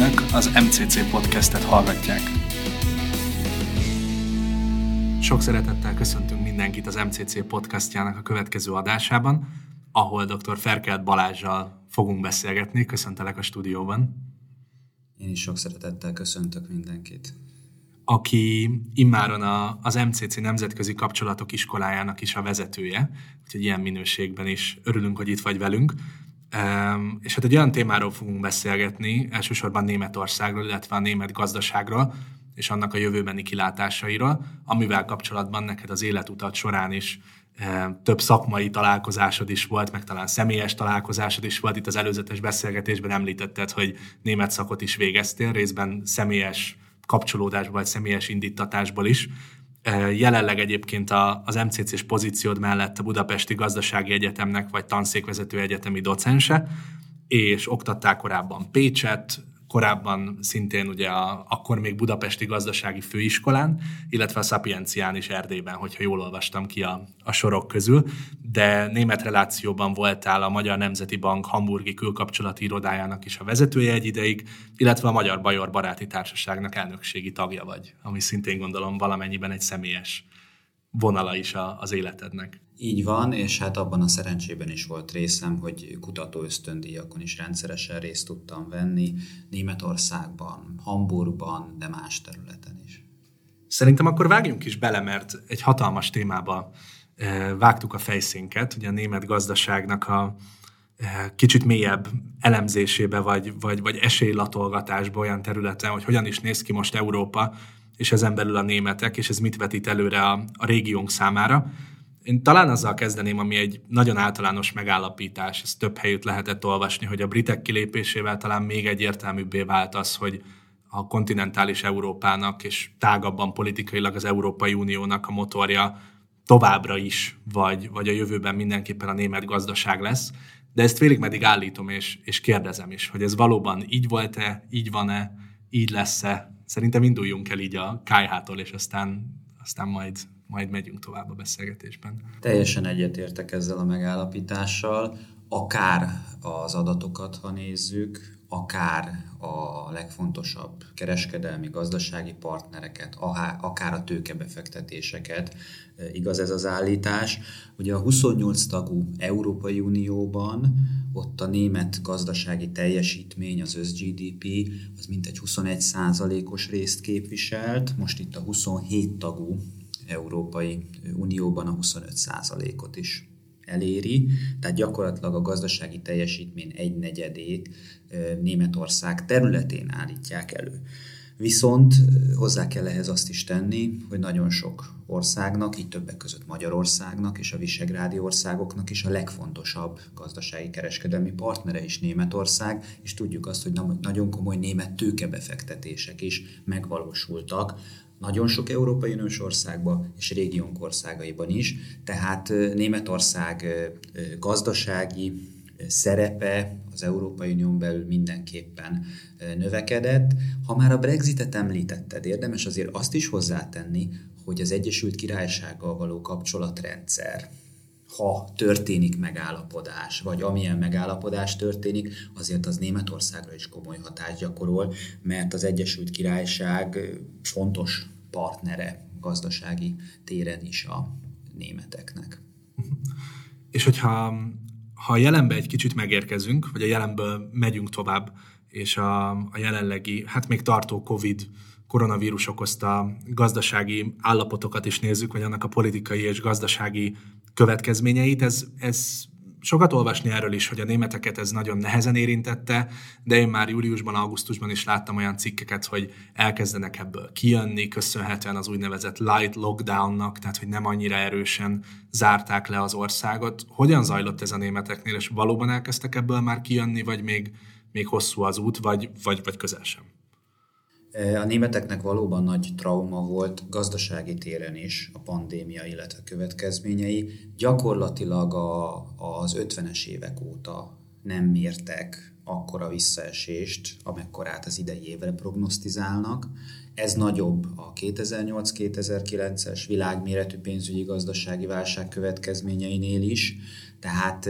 Önök az MCC podcastet hallgatják. Sok szeretettel köszöntünk mindenkit az MCC podcastjának a következő adásában, ahol dr. Ferkelt Balázsjal fogunk beszélgetni. Köszöntelek a stúdióban. Én is sok szeretettel köszöntök mindenkit. Aki immáron a, az MCC Nemzetközi Kapcsolatok Iskolájának is a vezetője, úgyhogy ilyen minőségben is örülünk, hogy itt vagy velünk. És hát egy olyan témáról fogunk beszélgetni, elsősorban Németországról, illetve a német gazdaságról, és annak a jövőbeni kilátásairól, amivel kapcsolatban neked az életutat során is több szakmai találkozásod is volt, meg talán személyes találkozásod is volt. Itt az előzetes beszélgetésben említetted, hogy német szakot is végeztél, részben személyes kapcsolódásból, vagy személyes indítatásból is. Jelenleg egyébként az MCC-s pozíciód mellett a Budapesti Gazdasági Egyetemnek vagy tanszékvezető egyetemi docense, és oktattál korábban Pécset, korábban szintén ugye a, akkor még Budapesti Gazdasági Főiskolán, illetve a Sapiencián is Erdélyben, hogyha jól olvastam ki a, a sorok közül, de német relációban voltál a Magyar Nemzeti Bank Hamburgi külkapcsolati irodájának is a vezetője egy ideig, illetve a Magyar Bajor Baráti Társaságnak elnökségi tagja vagy, ami szintén gondolom valamennyiben egy személyes vonala is a, az életednek. Így van, és hát abban a szerencsében is volt részem, hogy kutató ösztöndíjakon is rendszeresen részt tudtam venni, Németországban, Hamburgban, de más területen is. Szerintem akkor vágjunk is bele, mert egy hatalmas témába eh, vágtuk a fejszénket, ugye a német gazdaságnak a kicsit mélyebb elemzésébe, vagy, vagy, vagy esélylatolgatásba olyan területen, hogy hogyan is néz ki most Európa, és ezen belül a németek, és ez mit vetít előre a, a régiónk számára. Én talán azzal kezdeném, ami egy nagyon általános megállapítás, ezt több helyütt lehetett olvasni, hogy a britek kilépésével talán még egyértelműbbé vált az, hogy a kontinentális Európának és tágabban politikailag az Európai Uniónak a motorja továbbra is, vagy, vagy a jövőben mindenképpen a német gazdaság lesz. De ezt félig meddig állítom és, és kérdezem is, hogy ez valóban így volt-e, így van-e, így lesz-e. Szerintem induljunk el így a KH-tól, és aztán, aztán majd majd megyünk tovább a beszélgetésben. Teljesen egyetértek ezzel a megállapítással, akár az adatokat, ha nézzük, akár a legfontosabb kereskedelmi, gazdasági partnereket, akár a tőkebefektetéseket. Igaz ez az állítás. Ugye a 28 tagú Európai Unióban ott a német gazdasági teljesítmény, az össz-GDP, az mintegy 21 os részt képviselt, most itt a 27 tagú Európai Unióban a 25%-ot is eléri, tehát gyakorlatilag a gazdasági teljesítmény egy negyedét Németország területén állítják elő. Viszont hozzá kell ehhez azt is tenni, hogy nagyon sok országnak, így többek között Magyarországnak és a visegrádi országoknak is a legfontosabb gazdasági kereskedelmi partnere is Németország, és tudjuk azt, hogy nagyon komoly német tőkebefektetések is megvalósultak nagyon sok Európai Uniós országban és régiónk országaiban is, tehát Németország gazdasági szerepe az Európai Unión belül mindenképpen növekedett. Ha már a Brexitet említetted, érdemes azért azt is hozzátenni, hogy az Egyesült Királysággal való kapcsolatrendszer, ha történik megállapodás, vagy amilyen megállapodás történik, azért az Németországra is komoly hatást gyakorol, mert az Egyesült Királyság fontos partnere gazdasági téren is a németeknek. És hogyha ha a jelenbe egy kicsit megérkezünk, vagy a jelenből megyünk tovább, és a, a jelenlegi, hát még tartó COVID koronavírus okozta gazdasági állapotokat is nézzük, vagy annak a politikai és gazdasági következményeit. Ez, ez sokat olvasni erről is, hogy a németeket ez nagyon nehezen érintette, de én már júliusban, augusztusban is láttam olyan cikkeket, hogy elkezdenek ebből kijönni, köszönhetően az úgynevezett light lockdownnak, tehát hogy nem annyira erősen zárták le az országot. Hogyan zajlott ez a németeknél, és valóban elkezdtek ebből már kijönni, vagy még, még hosszú az út, vagy, vagy, vagy közel sem? A németeknek valóban nagy trauma volt gazdasági téren is a pandémia, illetve következményei. Gyakorlatilag a, az 50-es évek óta nem mértek akkora visszaesést, amekkorát az idei évre prognosztizálnak. Ez nagyobb a 2008-2009-es világméretű pénzügyi gazdasági válság következményeinél is, tehát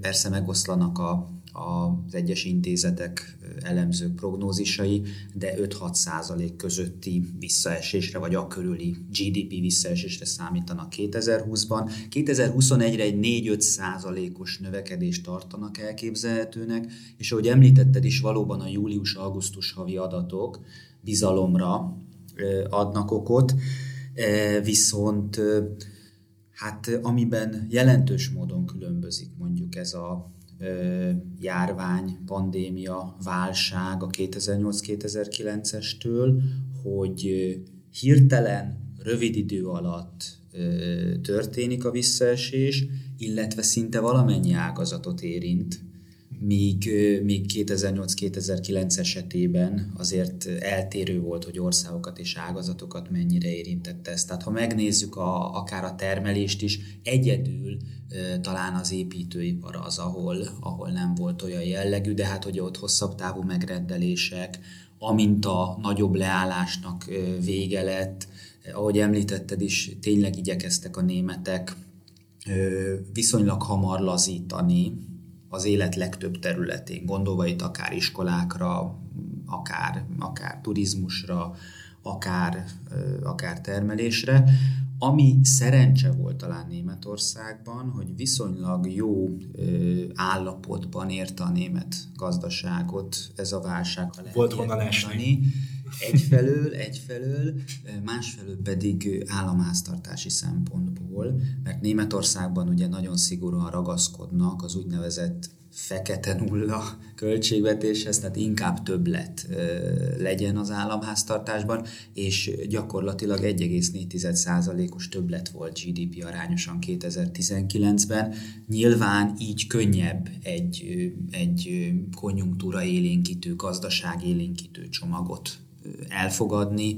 persze megoszlanak a az egyes intézetek elemzők prognózisai, de 5-6 százalék közötti visszaesésre, vagy a körüli GDP visszaesésre számítanak 2020-ban. 2021-re egy 4-5 százalékos növekedést tartanak elképzelhetőnek, és ahogy említetted is, valóban a július-augusztus havi adatok bizalomra adnak okot, viszont hát amiben jelentős módon különbözik mondjuk ez a járvány, pandémia, válság a 2008-2009-estől, hogy hirtelen, rövid idő alatt történik a visszaesés, illetve szinte valamennyi ágazatot érint, míg, míg 2008-2009 esetében azért eltérő volt, hogy országokat és ágazatokat mennyire érintette ez. Tehát ha megnézzük a, akár a termelést is, egyedül talán az építőipar az, ahol, ahol nem volt olyan jellegű, de hát hogy ott hosszabb távú megrendelések, amint a nagyobb leállásnak vége lett, ahogy említetted is, tényleg igyekeztek a németek viszonylag hamar lazítani az élet legtöbb területén, gondolva itt akár iskolákra, akár, akár turizmusra, akár, akár termelésre. Ami szerencse volt talán Németországban, hogy viszonylag jó állapotban érte a német gazdaságot ez a válság. Ha volt honnan esni. Egyfelől, egyfelől, másfelől pedig államháztartási szempontból, mert Németországban ugye nagyon szigorúan ragaszkodnak az úgynevezett fekete nulla költségvetéshez, tehát inkább többlet legyen az államháztartásban, és gyakorlatilag 1,4%-os többlet volt GDP arányosan 2019-ben. Nyilván így könnyebb egy, egy konjunktúra élénkítő, gazdaság élénkítő csomagot elfogadni,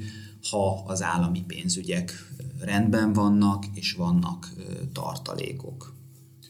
ha az állami pénzügyek rendben vannak, és vannak tartalékok.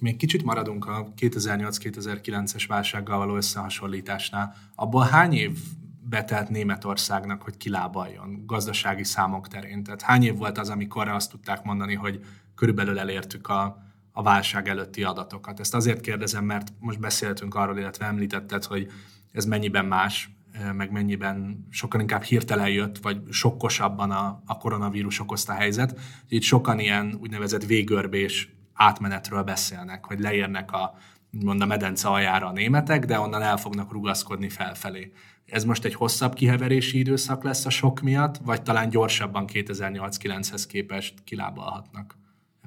Még kicsit maradunk a 2008-2009-es válsággal való összehasonlításnál. Abból hány év betelt Németországnak, hogy kilábaljon gazdasági számok terén? Tehát hány év volt az, amikor azt tudták mondani, hogy körülbelül elértük a, a válság előtti adatokat? Ezt azért kérdezem, mert most beszéltünk arról, illetve említetted, hogy ez mennyiben más, meg mennyiben sokkal inkább hirtelen jött, vagy sokkosabban a, a koronavírus okozta helyzet. Itt sokan ilyen úgynevezett végörbés átmenetről beszélnek, hogy leérnek a, mond a medence aljára a németek, de onnan el fognak rugaszkodni felfelé. Ez most egy hosszabb kiheverési időszak lesz a sok miatt, vagy talán gyorsabban 2008-9-hez képest kilábalhatnak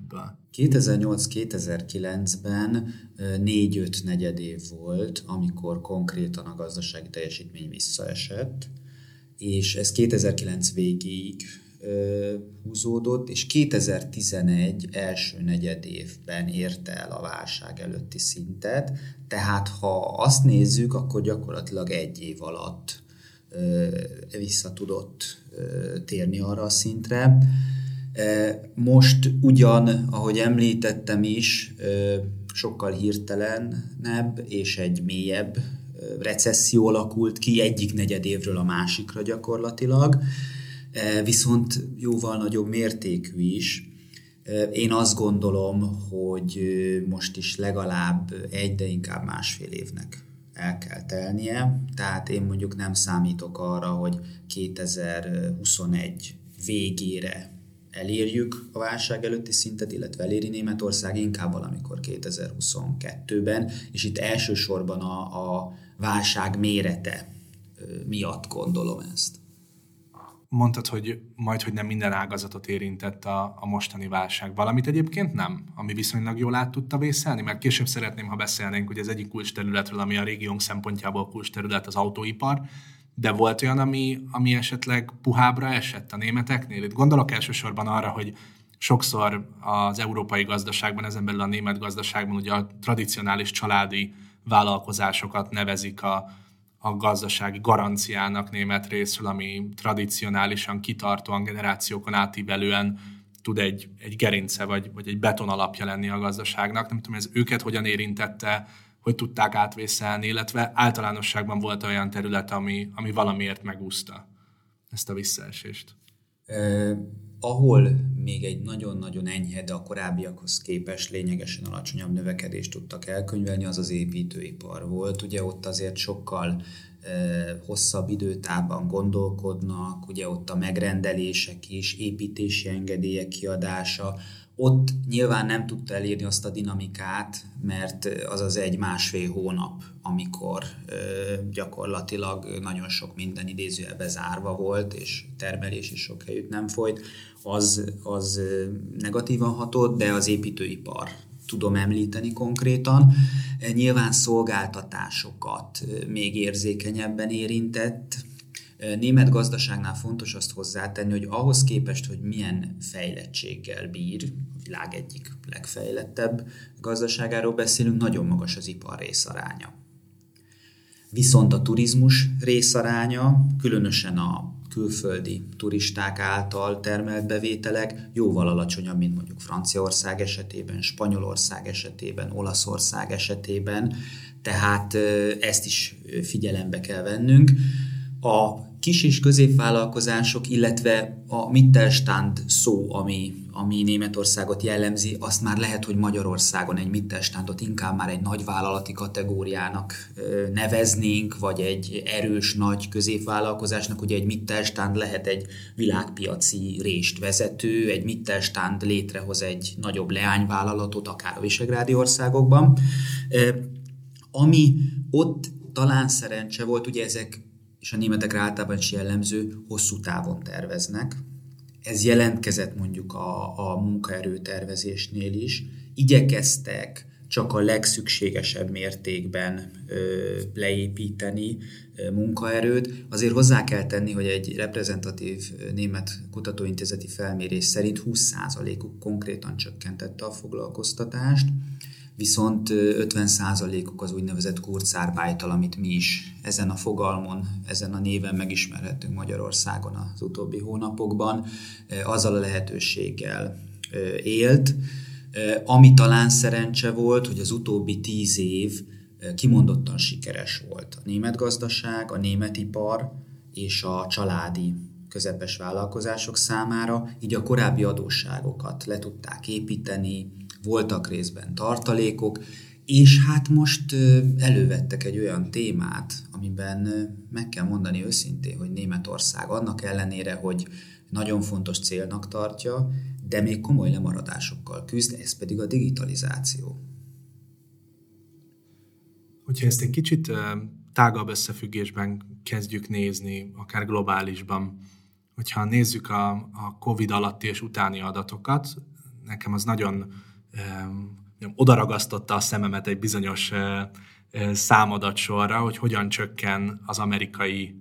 ebből? 2008-2009-ben 4-5 negyed év volt, amikor konkrétan a gazdasági teljesítmény visszaesett, és ez 2009 végéig húzódott, és 2011 első negyed évben érte el a válság előtti szintet, tehát ha azt nézzük, akkor gyakorlatilag egy év alatt vissza tudott térni arra a szintre. Most ugyan, ahogy említettem is, sokkal hirtelenebb és egy mélyebb recesszió alakult ki egyik negyed évről a másikra gyakorlatilag, viszont jóval nagyobb mértékű is. Én azt gondolom, hogy most is legalább egy, de inkább másfél évnek el kell telnie. Tehát én mondjuk nem számítok arra, hogy 2021 végére elérjük a válság előtti szintet, illetve eléri Németország inkább valamikor 2022-ben, és itt elsősorban a, a válság mérete miatt gondolom ezt. Mondtad, hogy majd, hogy nem minden ágazatot érintett a, a mostani válság. Valamit egyébként nem, ami viszonylag jól át tudta vészelni, mert később szeretném, ha beszélnénk, hogy az egyik kulcs területről, ami a régiónk szempontjából kulcs terület, az autóipar, de volt olyan, ami, ami esetleg puhábra esett a németeknél. Itt gondolok elsősorban arra, hogy sokszor az európai gazdaságban, ezen belül a német gazdaságban ugye a tradicionális családi vállalkozásokat nevezik a, a gazdasági garanciának német részről, ami tradicionálisan, kitartóan, generációkon átívelően tud egy, egy gerince vagy, vagy egy beton alapja lenni a gazdaságnak. Nem tudom, ez őket hogyan érintette, hogy tudták átvészelni, illetve általánosságban volt olyan terület, ami, ami valamiért megúszta ezt a visszaesést. ahol még egy nagyon-nagyon enyhe, de a korábbiakhoz képest lényegesen alacsonyabb növekedést tudtak elkönyvelni, az az építőipar volt. Ugye ott azért sokkal hosszabb időtában gondolkodnak, ugye ott a megrendelések is, építési engedélyek kiadása, ott nyilván nem tudta elérni azt a dinamikát, mert az az egy-másfél hónap, amikor gyakorlatilag nagyon sok minden idézőjelbe zárva volt, és termelés is sok helyütt nem folyt, az, az negatívan hatott, de az építőipar tudom említeni konkrétan. Nyilván szolgáltatásokat még érzékenyebben érintett. Német gazdaságnál fontos azt hozzátenni, hogy ahhoz képest, hogy milyen fejlettséggel bír, a világ egyik legfejlettebb gazdaságáról beszélünk, nagyon magas az ipar részaránya. Viszont a turizmus részaránya, különösen a külföldi turisták által termelt bevételek jóval alacsonyabb, mint mondjuk Franciaország esetében, Spanyolország esetében, Olaszország esetében, tehát ezt is figyelembe kell vennünk. A kis és középvállalkozások, illetve a Mittelstand szó, ami, ami Németországot jellemzi, azt már lehet, hogy Magyarországon egy Mittelstandot inkább már egy nagyvállalati kategóriának neveznénk, vagy egy erős nagy középvállalkozásnak. Ugye egy Mittelstand lehet egy világpiaci rést vezető, egy Mittelstand létrehoz egy nagyobb leányvállalatot, akár a Visegrádi országokban. Ami ott talán szerencse volt, ugye ezek és a németekre általában is jellemző, hosszú távon terveznek. Ez jelentkezett mondjuk a, a munkaerőtervezésnél is. Igyekeztek csak a legszükségesebb mértékben ö, leépíteni ö, munkaerőt. Azért hozzá kell tenni, hogy egy reprezentatív német kutatóintézeti felmérés szerint 20%-uk konkrétan csökkentette a foglalkoztatást viszont 50%-uk az úgynevezett kurzarbeital, amit mi is ezen a fogalmon, ezen a néven megismerhetünk Magyarországon az utóbbi hónapokban, azzal a lehetőséggel élt, ami talán szerencse volt, hogy az utóbbi tíz év kimondottan sikeres volt. A német gazdaság, a német ipar és a családi közepes vállalkozások számára, így a korábbi adósságokat le tudták építeni, voltak részben tartalékok, és hát most elővettek egy olyan témát, amiben meg kell mondani őszintén, hogy Németország annak ellenére, hogy nagyon fontos célnak tartja, de még komoly lemaradásokkal küzd, ez pedig a digitalizáció. Hogyha ezt egy kicsit tágabb összefüggésben kezdjük nézni, akár globálisban, hogyha nézzük a, a COVID alatti és utáni adatokat, nekem az nagyon odaragasztotta a szememet egy bizonyos számadat sorra, hogy hogyan csökken az amerikai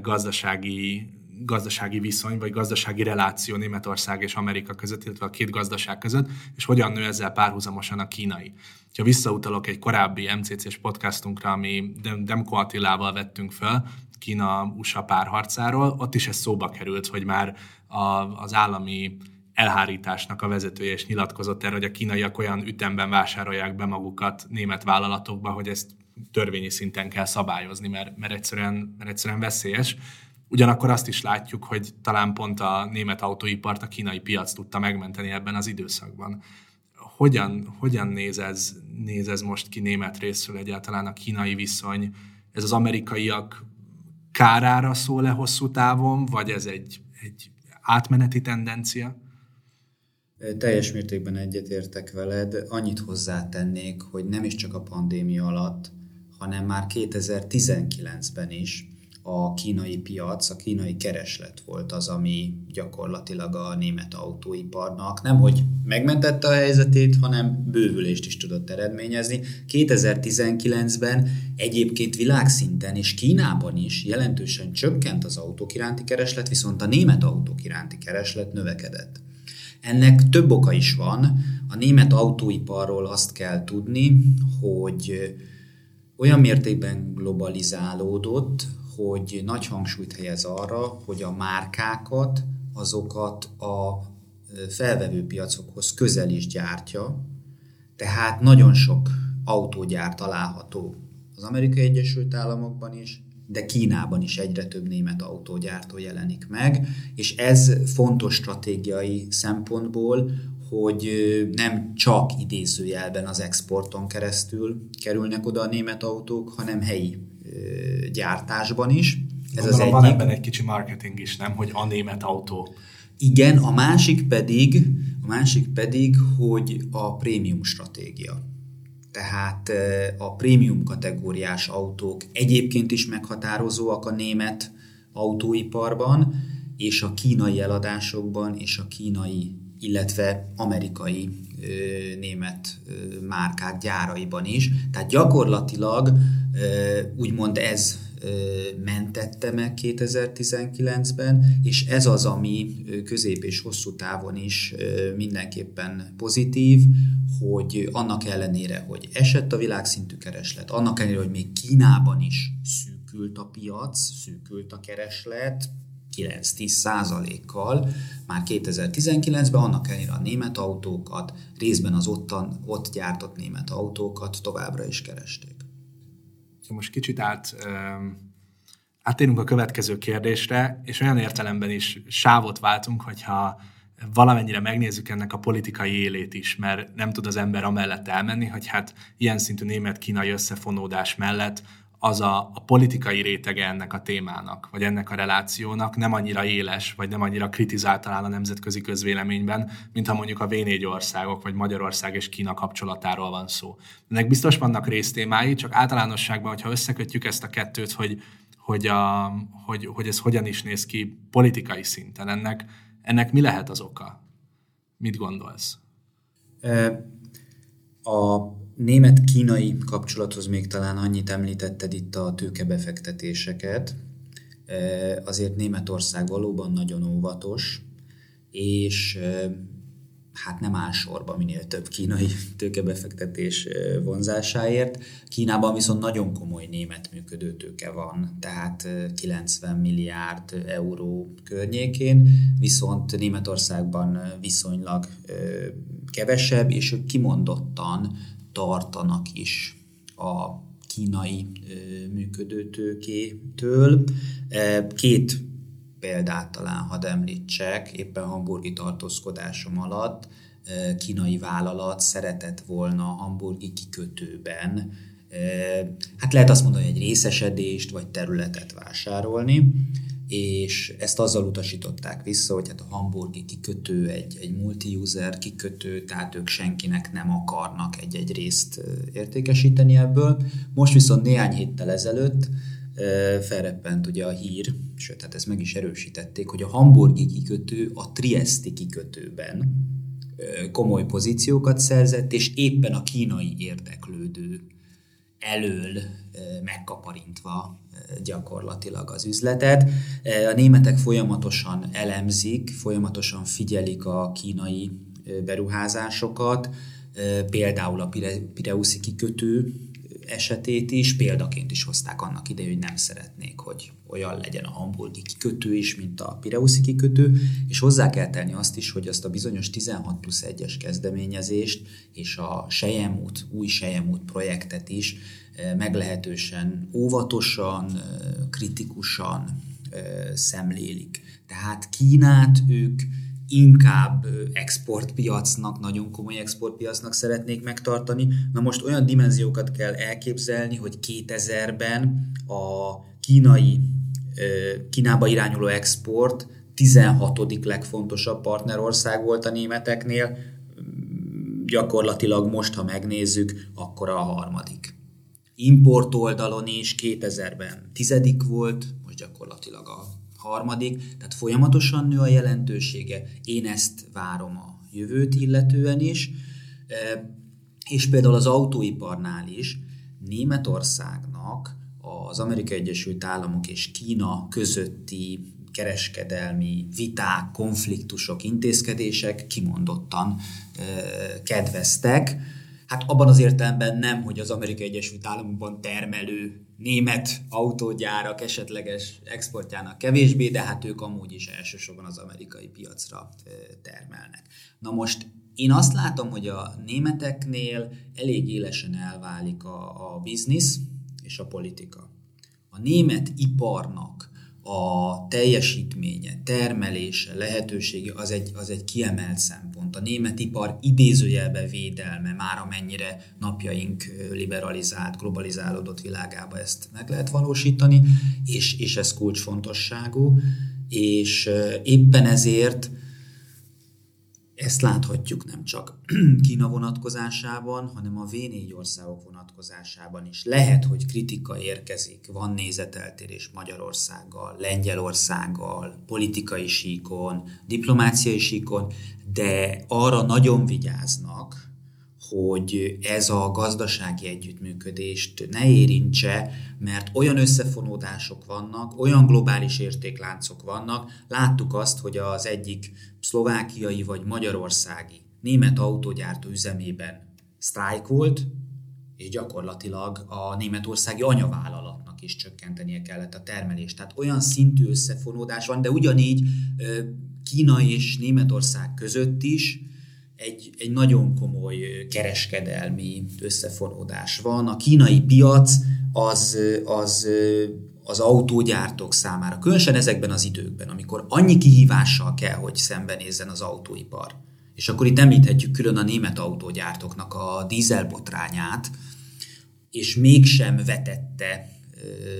gazdasági, gazdasági viszony, vagy gazdasági reláció Németország és Amerika között, illetve a két gazdaság között, és hogyan nő ezzel párhuzamosan a kínai. Ha visszautalok egy korábbi MCC-s podcastunkra, ami Demko Attilával vettünk fel, Kína-USA párharcáról, ott is ez szóba került, hogy már a, az állami elhárításnak a vezetője és nyilatkozott erre, hogy a kínaiak olyan ütemben vásárolják be magukat német vállalatokba, hogy ezt törvényi szinten kell szabályozni, mert, mert, egyszerűen, mert egyszerűen veszélyes. Ugyanakkor azt is látjuk, hogy talán pont a német autóipart a kínai piac tudta megmenteni ebben az időszakban. Hogyan, hogyan néz, ez, néz ez most ki német részről egyáltalán a kínai viszony? Ez az amerikaiak kárára szól-e hosszú távon, vagy ez egy, egy átmeneti tendencia? Teljes mértékben egyetértek veled, annyit hozzátennék, hogy nem is csak a pandémia alatt, hanem már 2019-ben is a kínai piac, a kínai kereslet volt az, ami gyakorlatilag a német autóiparnak nem, hogy megmentette a helyzetét, hanem bővülést is tudott eredményezni. 2019-ben egyébként világszinten és Kínában is jelentősen csökkent az autók iránti kereslet, viszont a német autók iránti kereslet növekedett. Ennek több oka is van. A német autóiparról azt kell tudni, hogy olyan mértékben globalizálódott, hogy nagy hangsúlyt helyez arra, hogy a márkákat, azokat a felvevő piacokhoz közel is gyártja, tehát nagyon sok autógyár található az Amerikai Egyesült Államokban is, de Kínában is egyre több német autógyártó jelenik meg, és ez fontos stratégiai szempontból, hogy nem csak idézőjelben az exporton keresztül kerülnek oda a német autók, hanem helyi gyártásban is. Ez Gondolom, az van egyik. ebben egy kicsi marketing is, nem? Hogy a német autó. Igen, a másik pedig, a másik pedig, hogy a prémium stratégia. Tehát a prémium kategóriás autók egyébként is meghatározóak a német autóiparban, és a kínai eladásokban, és a kínai, illetve amerikai német márkák gyáraiban is. Tehát gyakorlatilag úgymond ez mentette meg 2019-ben, és ez az, ami közép és hosszú távon is mindenképpen pozitív, hogy annak ellenére, hogy esett a világszintű kereslet, annak ellenére, hogy még Kínában is szűkült a piac, szűkült a kereslet, 9-10 százalékkal már 2019-ben, annak ellenére a német autókat, részben az ottan, ott gyártott német autókat továbbra is keresték. Most kicsit át, áttérünk a következő kérdésre, és olyan értelemben is sávot váltunk, hogyha valamennyire megnézzük ennek a politikai élét is, mert nem tud az ember amellett elmenni, hogy hát ilyen szintű német-kínai összefonódás mellett az a, a politikai rétege ennek a témának, vagy ennek a relációnak nem annyira éles, vagy nem annyira kritizált talán a nemzetközi közvéleményben, mint ha mondjuk a V4 országok, vagy Magyarország és Kína kapcsolatáról van szó. Ennek biztos vannak résztémái, csak általánosságban, hogyha összekötjük ezt a kettőt, hogy, hogy, a, hogy, hogy ez hogyan is néz ki politikai szinten, ennek, ennek mi lehet az oka? Mit gondolsz? A német-kínai kapcsolathoz még talán annyit említetted itt a tőkebefektetéseket. Azért Németország valóban nagyon óvatos, és hát nem áll sorba minél több kínai tőkebefektetés vonzásáért. Kínában viszont nagyon komoly német működő tőke van, tehát 90 milliárd euró környékén, viszont Németországban viszonylag kevesebb, és ők kimondottan tartanak is a kínai működőtőkétől. Két példát talán hadd említsek, éppen hamburgi tartózkodásom alatt kínai vállalat szeretett volna a hamburgi kikötőben hát lehet azt mondani, egy részesedést vagy területet vásárolni, és ezt azzal utasították vissza, hogy hát a hamburgi kikötő egy, egy multi-user kikötő, tehát ők senkinek nem akarnak egy-egy részt értékesíteni ebből. Most viszont néhány héttel ezelőtt felreppent ugye a hír, sőt, hát ezt meg is erősítették, hogy a hamburgi kikötő a Triesti kikötőben komoly pozíciókat szerzett, és éppen a kínai érdeklődő elől megkaparintva gyakorlatilag az üzletet. A németek folyamatosan elemzik, folyamatosan figyelik a kínai beruházásokat, például a Pireuszi kikötő esetét is, példaként is hozták annak idején, hogy nem szeretnék, hogy olyan legyen a hamburgi kikötő is, mint a Pireuszi kikötő, és hozzá kell tenni azt is, hogy azt a bizonyos 16 plusz 1-es kezdeményezést és a Sejemút, új Sejemút projektet is meglehetősen óvatosan, kritikusan szemlélik. Tehát Kínát ők inkább exportpiacnak, nagyon komoly exportpiacnak szeretnék megtartani. Na most olyan dimenziókat kell elképzelni, hogy 2000-ben a kínai, Kínába irányuló export 16. legfontosabb partnerország volt a németeknél, gyakorlatilag most, ha megnézzük, akkor a harmadik. Import oldalon is 2000-ben tizedik volt, most gyakorlatilag a harmadik, tehát folyamatosan nő a jelentősége. Én ezt várom a jövőt illetően is. És például az autóiparnál is Németországnak az Amerikai Egyesült Államok és Kína közötti kereskedelmi viták, konfliktusok, intézkedések kimondottan kedveztek Hát abban az értelemben nem, hogy az Amerikai Egyesült Államokban termelő német autógyárak esetleges exportjának kevésbé, de hát ők amúgy is elsősorban az amerikai piacra termelnek. Na most én azt látom, hogy a németeknél elég élesen elválik a, a biznisz és a politika. a német iparnak a teljesítménye, termelése, lehetősége az egy, az egy kiemelt szempont. A német ipar idézőjelbe védelme már amennyire napjaink liberalizált, globalizálódott világába ezt meg lehet valósítani, és, és ez kulcsfontosságú, és éppen ezért ezt láthatjuk nem csak Kína vonatkozásában, hanem a V4 országok vonatkozásában is. Lehet, hogy kritika érkezik, van nézeteltérés Magyarországgal, Lengyelországgal, politikai síkon, diplomáciai síkon, de arra nagyon vigyáznak, hogy ez a gazdasági együttműködést ne érintse, mert olyan összefonódások vannak, olyan globális értékláncok vannak. Láttuk azt, hogy az egyik szlovákiai vagy magyarországi német autógyártó üzemében sztrájk volt, és gyakorlatilag a németországi anyavállalatnak is csökkentenie kellett a termelést. Tehát olyan szintű összefonódás van, de ugyanígy Kína és Németország között is egy, egy nagyon komoly kereskedelmi összefonódás van. A kínai piac az, az az autógyártók számára, különösen ezekben az időkben, amikor annyi kihívással kell, hogy szembenézzen az autóipar. És akkor itt említhetjük külön a német autógyártóknak a dízelbotrányát, és mégsem vetette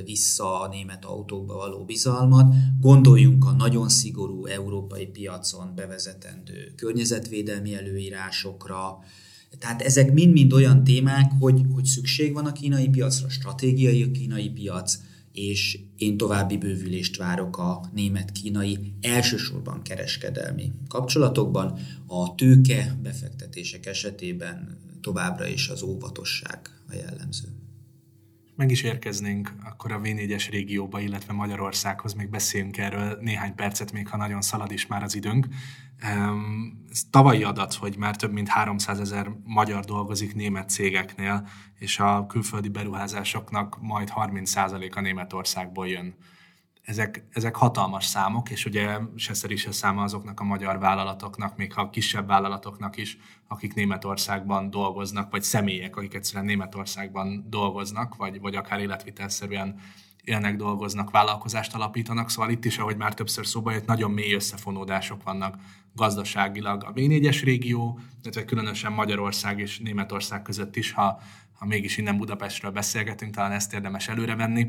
vissza a német autókba való bizalmat. Gondoljunk a nagyon szigorú európai piacon bevezetendő környezetvédelmi előírásokra, tehát ezek mind-mind olyan témák, hogy, hogy szükség van a kínai piacra, stratégiai a kínai piac, és én további bővülést várok a német-kínai elsősorban kereskedelmi kapcsolatokban. A tőke befektetések esetében továbbra is az óvatosság a jellemző meg is érkeznénk akkor a V4-es régióba, illetve Magyarországhoz, még beszéljünk erről néhány percet, még ha nagyon szalad is már az időnk. Ez tavalyi adat, hogy már több mint 300 ezer magyar dolgozik német cégeknél, és a külföldi beruházásoknak majd 30%-a Németországból jön ezek, ezek hatalmas számok, és ugye se szeri se száma azoknak a magyar vállalatoknak, még ha kisebb vállalatoknak is, akik Németországban dolgoznak, vagy személyek, akik egyszerűen Németországban dolgoznak, vagy, vagy akár életvitelszerűen élnek, dolgoznak, vállalkozást alapítanak. Szóval itt is, ahogy már többször szóba jött, nagyon mély összefonódások vannak gazdaságilag a V4-es régió, illetve különösen Magyarország és Németország között is, ha, ha mégis innen Budapestről beszélgetünk, talán ezt érdemes előrevenni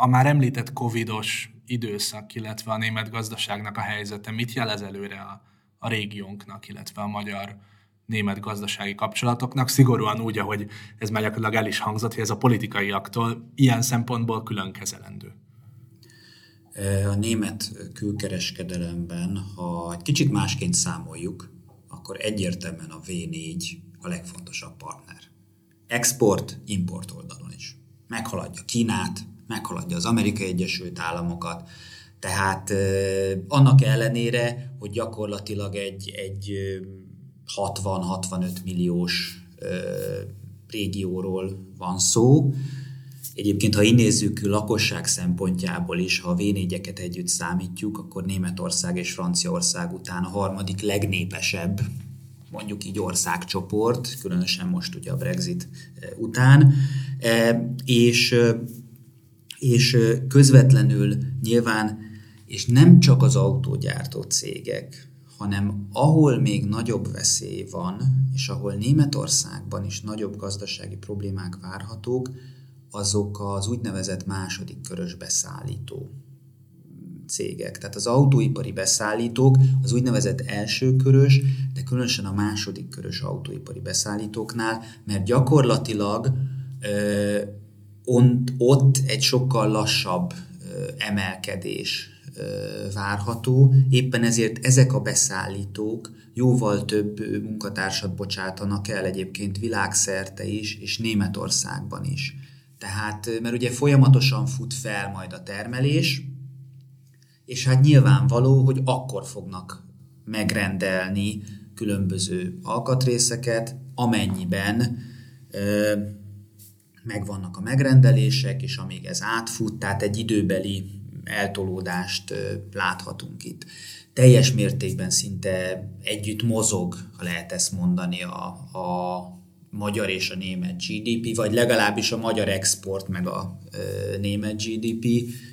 a már említett covidos időszak, illetve a német gazdaságnak a helyzete mit jelez előre a, a régiónknak, illetve a magyar német gazdasági kapcsolatoknak, szigorúan úgy, ahogy ez már gyakorlatilag el is hangzott, hogy ez a politikaiaktól ilyen szempontból külön kezelendő. A német külkereskedelemben, ha egy kicsit másként számoljuk, akkor egyértelműen a V4 a legfontosabb partner. Export, import oldalon is. Meghaladja Kínát, meghaladja az Amerikai Egyesült Államokat, tehát annak ellenére, hogy gyakorlatilag egy, egy 60-65 milliós régióról van szó. Egyébként, ha nézzük lakosság szempontjából is, ha a v együtt számítjuk, akkor Németország és Franciaország után a harmadik legnépesebb mondjuk így országcsoport, különösen most ugye a Brexit után, és és közvetlenül nyilván, és nem csak az autógyártó cégek, hanem ahol még nagyobb veszély van, és ahol Németországban is nagyobb gazdasági problémák várhatók, azok az úgynevezett második körös beszállító cégek. Tehát az autóipari beszállítók az úgynevezett első körös, de különösen a második körös autóipari beszállítóknál, mert gyakorlatilag ott, ott egy sokkal lassabb emelkedés várható, éppen ezért ezek a beszállítók jóval több munkatársat bocsátanak el egyébként világszerte is, és Németországban is. Tehát, mert ugye folyamatosan fut fel majd a termelés, és hát nyilvánvaló, hogy akkor fognak megrendelni különböző alkatrészeket, amennyiben megvannak a megrendelések, és amíg ez átfut, tehát egy időbeli eltolódást láthatunk itt. Teljes mértékben szinte együtt mozog, ha lehet ezt mondani, a, a magyar és a német GDP, vagy legalábbis a magyar export meg a német GDP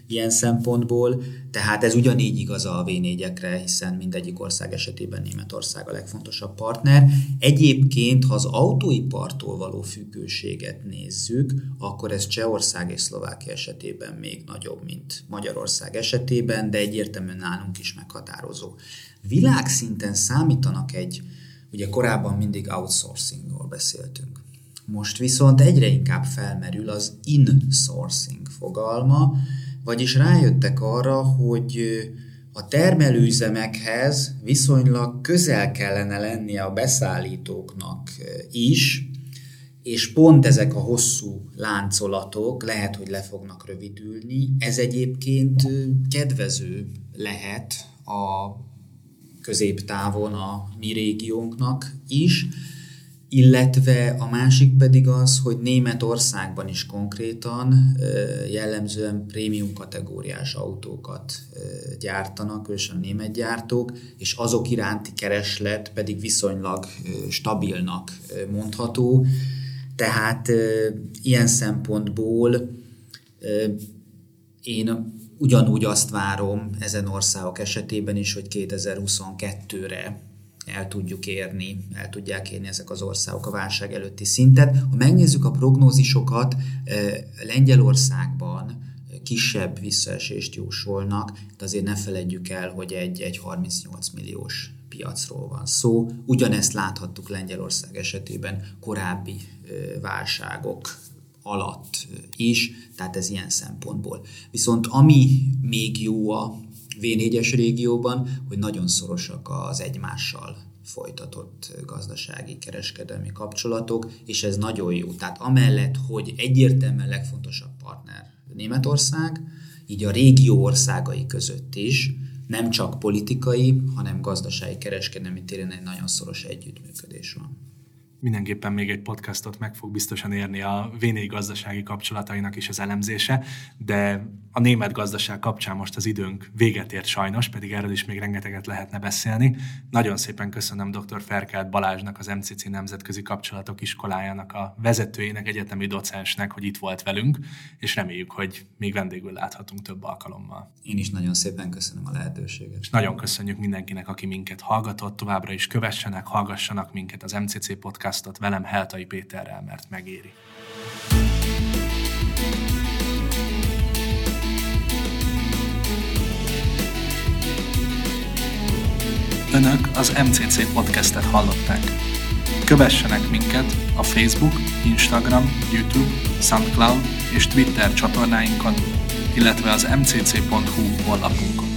ilyen szempontból. Tehát ez ugyanígy igaz a V4-ekre, hiszen mindegyik ország esetében Németország a legfontosabb partner. Egyébként, ha az autóipartól való függőséget nézzük, akkor ez Csehország és Szlovákia esetében még nagyobb, mint Magyarország esetében, de egyértelműen nálunk is meghatározó. Világszinten számítanak egy Ugye korábban mindig outsourcingról beszéltünk. Most viszont egyre inkább felmerül az insourcing fogalma, vagyis rájöttek arra, hogy a termelőüzemekhez viszonylag közel kellene lennie a beszállítóknak is, és pont ezek a hosszú láncolatok lehet, hogy le fognak rövidülni. Ez egyébként kedvező lehet a középtávon a mi régiónknak is, illetve a másik pedig az, hogy Németországban is konkrétan jellemzően prémium kategóriás autókat gyártanak, a német gyártók, és azok iránti kereslet pedig viszonylag stabilnak mondható. Tehát ilyen szempontból én ugyanúgy azt várom ezen országok esetében is, hogy 2022-re el tudjuk érni, el tudják érni ezek az országok a válság előtti szintet. Ha megnézzük a prognózisokat, Lengyelországban kisebb visszaesést jósolnak, de azért ne feledjük el, hogy egy, egy 38 milliós piacról van szó. Ugyanezt láthattuk Lengyelország esetében korábbi válságok alatt is, tehát ez ilyen szempontból. Viszont ami még jó a V4-es régióban, hogy nagyon szorosak az egymással folytatott gazdasági, kereskedelmi kapcsolatok, és ez nagyon jó. Tehát amellett, hogy egyértelműen legfontosabb partner Németország, így a régió országai között is, nem csak politikai, hanem gazdasági, kereskedelmi téren egy nagyon szoros együttműködés van mindenképpen még egy podcastot meg fog biztosan érni a v gazdasági kapcsolatainak is az elemzése, de a német gazdaság kapcsán most az időnk véget ért sajnos, pedig erről is még rengeteget lehetne beszélni. Nagyon szépen köszönöm dr. Ferkelt Balázsnak, az MCC Nemzetközi Kapcsolatok Iskolájának a vezetőjének, egyetemi docensnek, hogy itt volt velünk, és reméljük, hogy még vendégül láthatunk több alkalommal. Én is nagyon szépen köszönöm a lehetőséget. És nagyon köszönjük mindenkinek, aki minket hallgatott, továbbra is kövessenek, hallgassanak minket az MCC podcastot velem Heltai Péterrel, mert megéri. Önök az MCC podcastet hallották. Kövessenek minket a Facebook, Instagram, YouTube, SoundCloud és Twitter csatornáinkon, illetve az mcc.hu honlapunkon.